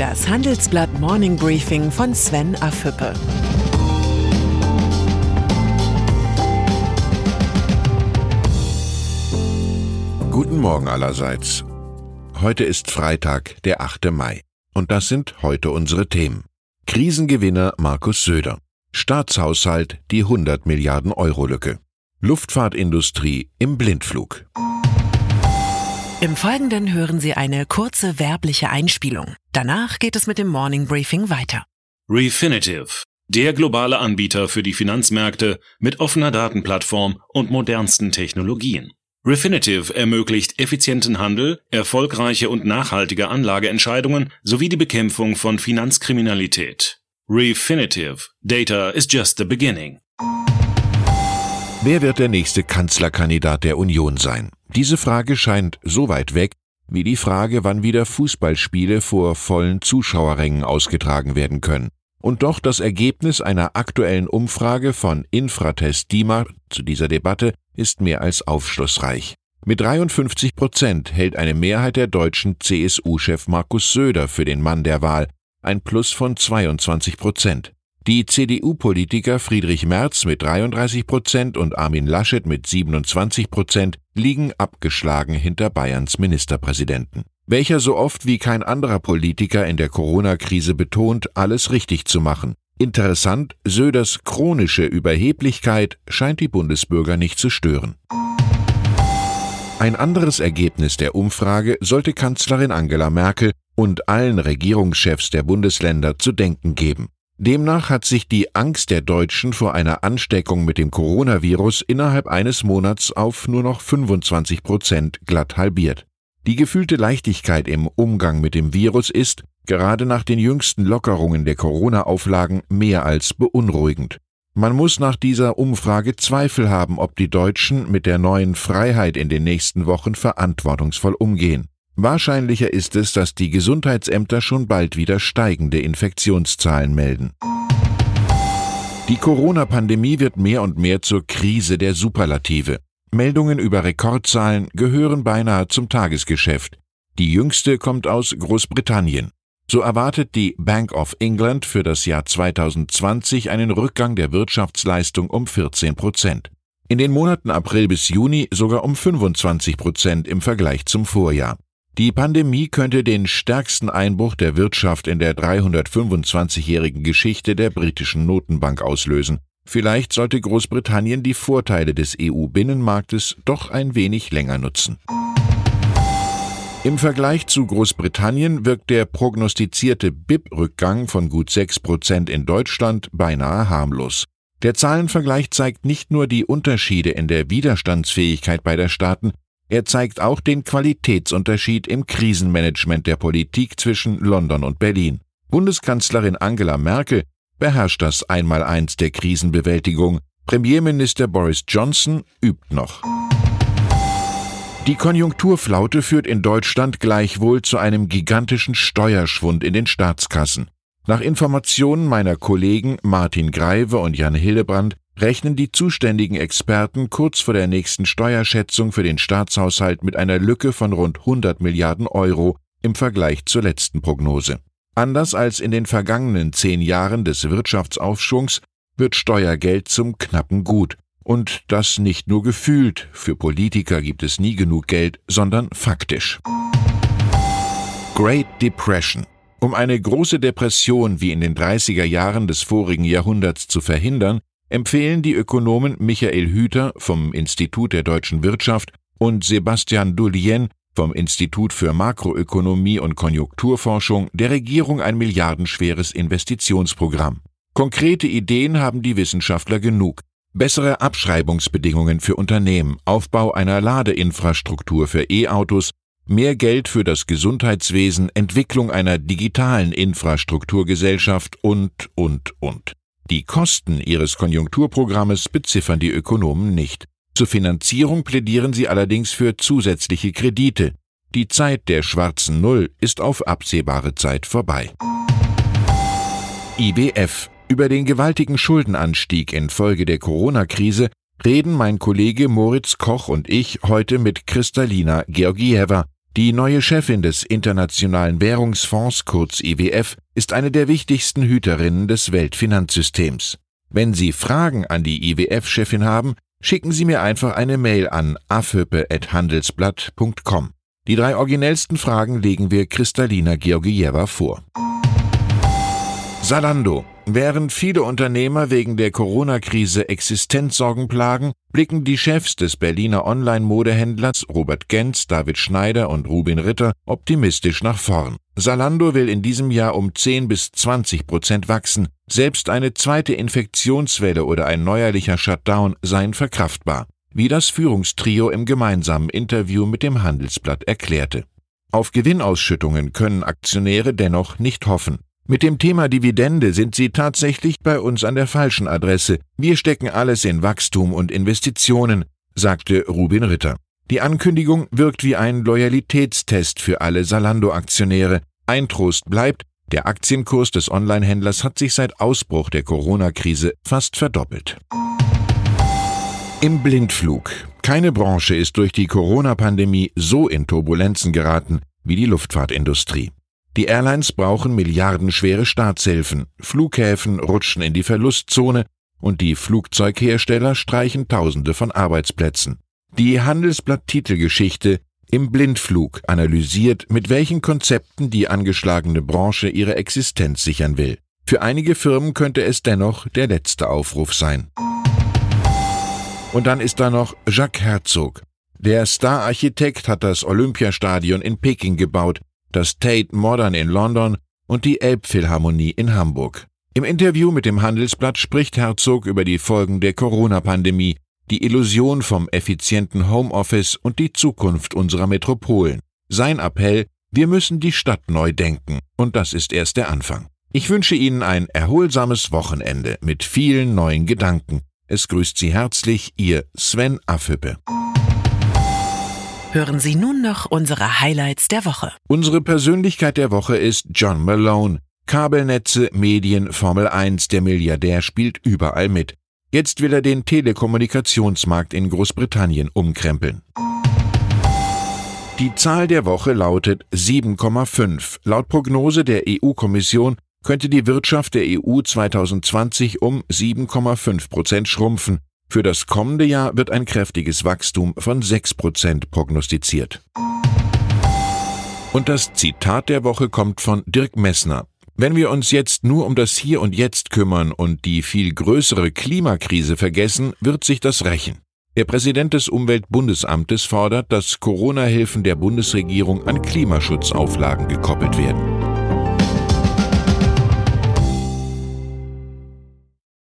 Das Handelsblatt Morning Briefing von Sven Afüppe. Guten Morgen allerseits. Heute ist Freitag, der 8. Mai. Und das sind heute unsere Themen. Krisengewinner Markus Söder. Staatshaushalt die 100 Milliarden Euro Lücke. Luftfahrtindustrie im Blindflug. Im Folgenden hören Sie eine kurze werbliche Einspielung. Danach geht es mit dem Morning Briefing weiter. Refinitiv, der globale Anbieter für die Finanzmärkte mit offener Datenplattform und modernsten Technologien. Refinitiv ermöglicht effizienten Handel, erfolgreiche und nachhaltige Anlageentscheidungen sowie die Bekämpfung von Finanzkriminalität. Refinitiv, Data is just the beginning. Wer wird der nächste Kanzlerkandidat der Union sein? Diese Frage scheint so weit weg, wie die Frage, wann wieder Fußballspiele vor vollen Zuschauerrängen ausgetragen werden können. Und doch das Ergebnis einer aktuellen Umfrage von Infratest DIMA zu dieser Debatte ist mehr als aufschlussreich. Mit 53 Prozent hält eine Mehrheit der Deutschen CSU-Chef Markus Söder für den Mann der Wahl, ein Plus von 22 Prozent. Die CDU-Politiker Friedrich Merz mit 33 Prozent und Armin Laschet mit 27 Prozent liegen abgeschlagen hinter Bayerns Ministerpräsidenten, welcher so oft wie kein anderer Politiker in der Corona-Krise betont, alles richtig zu machen. Interessant, Söders chronische Überheblichkeit scheint die Bundesbürger nicht zu stören. Ein anderes Ergebnis der Umfrage sollte Kanzlerin Angela Merkel und allen Regierungschefs der Bundesländer zu denken geben. Demnach hat sich die Angst der Deutschen vor einer Ansteckung mit dem Coronavirus innerhalb eines Monats auf nur noch 25 Prozent glatt halbiert. Die gefühlte Leichtigkeit im Umgang mit dem Virus ist, gerade nach den jüngsten Lockerungen der Corona-Auflagen, mehr als beunruhigend. Man muss nach dieser Umfrage Zweifel haben, ob die Deutschen mit der neuen Freiheit in den nächsten Wochen verantwortungsvoll umgehen. Wahrscheinlicher ist es, dass die Gesundheitsämter schon bald wieder steigende Infektionszahlen melden. Die Corona-Pandemie wird mehr und mehr zur Krise der Superlative. Meldungen über Rekordzahlen gehören beinahe zum Tagesgeschäft. Die jüngste kommt aus Großbritannien. So erwartet die Bank of England für das Jahr 2020 einen Rückgang der Wirtschaftsleistung um 14 Prozent. In den Monaten April bis Juni sogar um 25 Prozent im Vergleich zum Vorjahr. Die Pandemie könnte den stärksten Einbruch der Wirtschaft in der 325-jährigen Geschichte der britischen Notenbank auslösen. Vielleicht sollte Großbritannien die Vorteile des EU-Binnenmarktes doch ein wenig länger nutzen. Im Vergleich zu Großbritannien wirkt der prognostizierte BIP-Rückgang von gut 6 Prozent in Deutschland beinahe harmlos. Der Zahlenvergleich zeigt nicht nur die Unterschiede in der Widerstandsfähigkeit beider Staaten, er zeigt auch den Qualitätsunterschied im Krisenmanagement der Politik zwischen London und Berlin. Bundeskanzlerin Angela Merkel beherrscht das Einmaleins der Krisenbewältigung. Premierminister Boris Johnson übt noch. Die Konjunkturflaute führt in Deutschland gleichwohl zu einem gigantischen Steuerschwund in den Staatskassen. Nach Informationen meiner Kollegen Martin Greive und Jan Hillebrand rechnen die zuständigen Experten kurz vor der nächsten Steuerschätzung für den Staatshaushalt mit einer Lücke von rund 100 Milliarden Euro im Vergleich zur letzten Prognose. Anders als in den vergangenen zehn Jahren des Wirtschaftsaufschwungs wird Steuergeld zum knappen Gut. Und das nicht nur gefühlt, für Politiker gibt es nie genug Geld, sondern faktisch. Great Depression. Um eine große Depression wie in den 30er Jahren des vorigen Jahrhunderts zu verhindern, empfehlen die Ökonomen Michael Hüter vom Institut der deutschen Wirtschaft und Sebastian Dullien vom Institut für Makroökonomie und Konjunkturforschung der Regierung ein milliardenschweres Investitionsprogramm. Konkrete Ideen haben die Wissenschaftler genug. Bessere Abschreibungsbedingungen für Unternehmen, Aufbau einer Ladeinfrastruktur für E-Autos, mehr Geld für das Gesundheitswesen, Entwicklung einer digitalen Infrastrukturgesellschaft und, und, und. Die Kosten ihres Konjunkturprogrammes beziffern die Ökonomen nicht. Zur Finanzierung plädieren sie allerdings für zusätzliche Kredite. Die Zeit der schwarzen Null ist auf absehbare Zeit vorbei. IWF Über den gewaltigen Schuldenanstieg infolge der Corona-Krise reden mein Kollege Moritz Koch und ich heute mit Kristalina Georgieva, Die neue Chefin des Internationalen Währungsfonds kurz IWF ist eine der wichtigsten Hüterinnen des Weltfinanzsystems. Wenn Sie Fragen an die IWF-Chefin haben, schicken Sie mir einfach eine Mail an afhöppe.handelsblatt.com. Die drei originellsten Fragen legen wir Kristalina Georgieva vor. Salando. Während viele Unternehmer wegen der Corona-Krise Existenzsorgen plagen, blicken die Chefs des Berliner Online-Modehändlers Robert Genz, David Schneider und Rubin Ritter optimistisch nach vorn. Salando will in diesem Jahr um 10 bis 20 Prozent wachsen. Selbst eine zweite Infektionswelle oder ein neuerlicher Shutdown seien verkraftbar, wie das Führungstrio im gemeinsamen Interview mit dem Handelsblatt erklärte. Auf Gewinnausschüttungen können Aktionäre dennoch nicht hoffen. Mit dem Thema Dividende sind Sie tatsächlich bei uns an der falschen Adresse. Wir stecken alles in Wachstum und Investitionen, sagte Rubin Ritter. Die Ankündigung wirkt wie ein Loyalitätstest für alle Salando-Aktionäre. Ein Trost bleibt, der Aktienkurs des Onlinehändlers hat sich seit Ausbruch der Corona-Krise fast verdoppelt. Im Blindflug. Keine Branche ist durch die Corona-Pandemie so in Turbulenzen geraten wie die Luftfahrtindustrie. Die Airlines brauchen milliardenschwere Staatshilfen, Flughäfen rutschen in die Verlustzone und die Flugzeughersteller streichen Tausende von Arbeitsplätzen. Die Handelsblatt-Titelgeschichte im Blindflug analysiert, mit welchen Konzepten die angeschlagene Branche ihre Existenz sichern will. Für einige Firmen könnte es dennoch der letzte Aufruf sein. Und dann ist da noch Jacques Herzog. Der Star-Architekt hat das Olympiastadion in Peking gebaut, das Tate Modern in London und die Elbphilharmonie in Hamburg. Im Interview mit dem Handelsblatt spricht Herzog über die Folgen der Corona-Pandemie, die Illusion vom effizienten Homeoffice und die Zukunft unserer Metropolen. Sein Appell, wir müssen die Stadt neu denken, und das ist erst der Anfang. Ich wünsche Ihnen ein erholsames Wochenende mit vielen neuen Gedanken. Es grüßt Sie herzlich Ihr Sven Affüppe. Hören Sie nun noch unsere Highlights der Woche. Unsere Persönlichkeit der Woche ist John Malone. Kabelnetze, Medien, Formel 1, der Milliardär spielt überall mit. Jetzt will er den Telekommunikationsmarkt in Großbritannien umkrempeln. Die Zahl der Woche lautet 7,5. Laut Prognose der EU-Kommission könnte die Wirtschaft der EU 2020 um 7,5 Prozent schrumpfen. Für das kommende Jahr wird ein kräftiges Wachstum von 6 Prozent prognostiziert. Und das Zitat der Woche kommt von Dirk Messner. Wenn wir uns jetzt nur um das Hier und Jetzt kümmern und die viel größere Klimakrise vergessen, wird sich das rächen. Der Präsident des Umweltbundesamtes fordert, dass Corona-Hilfen der Bundesregierung an Klimaschutzauflagen gekoppelt werden.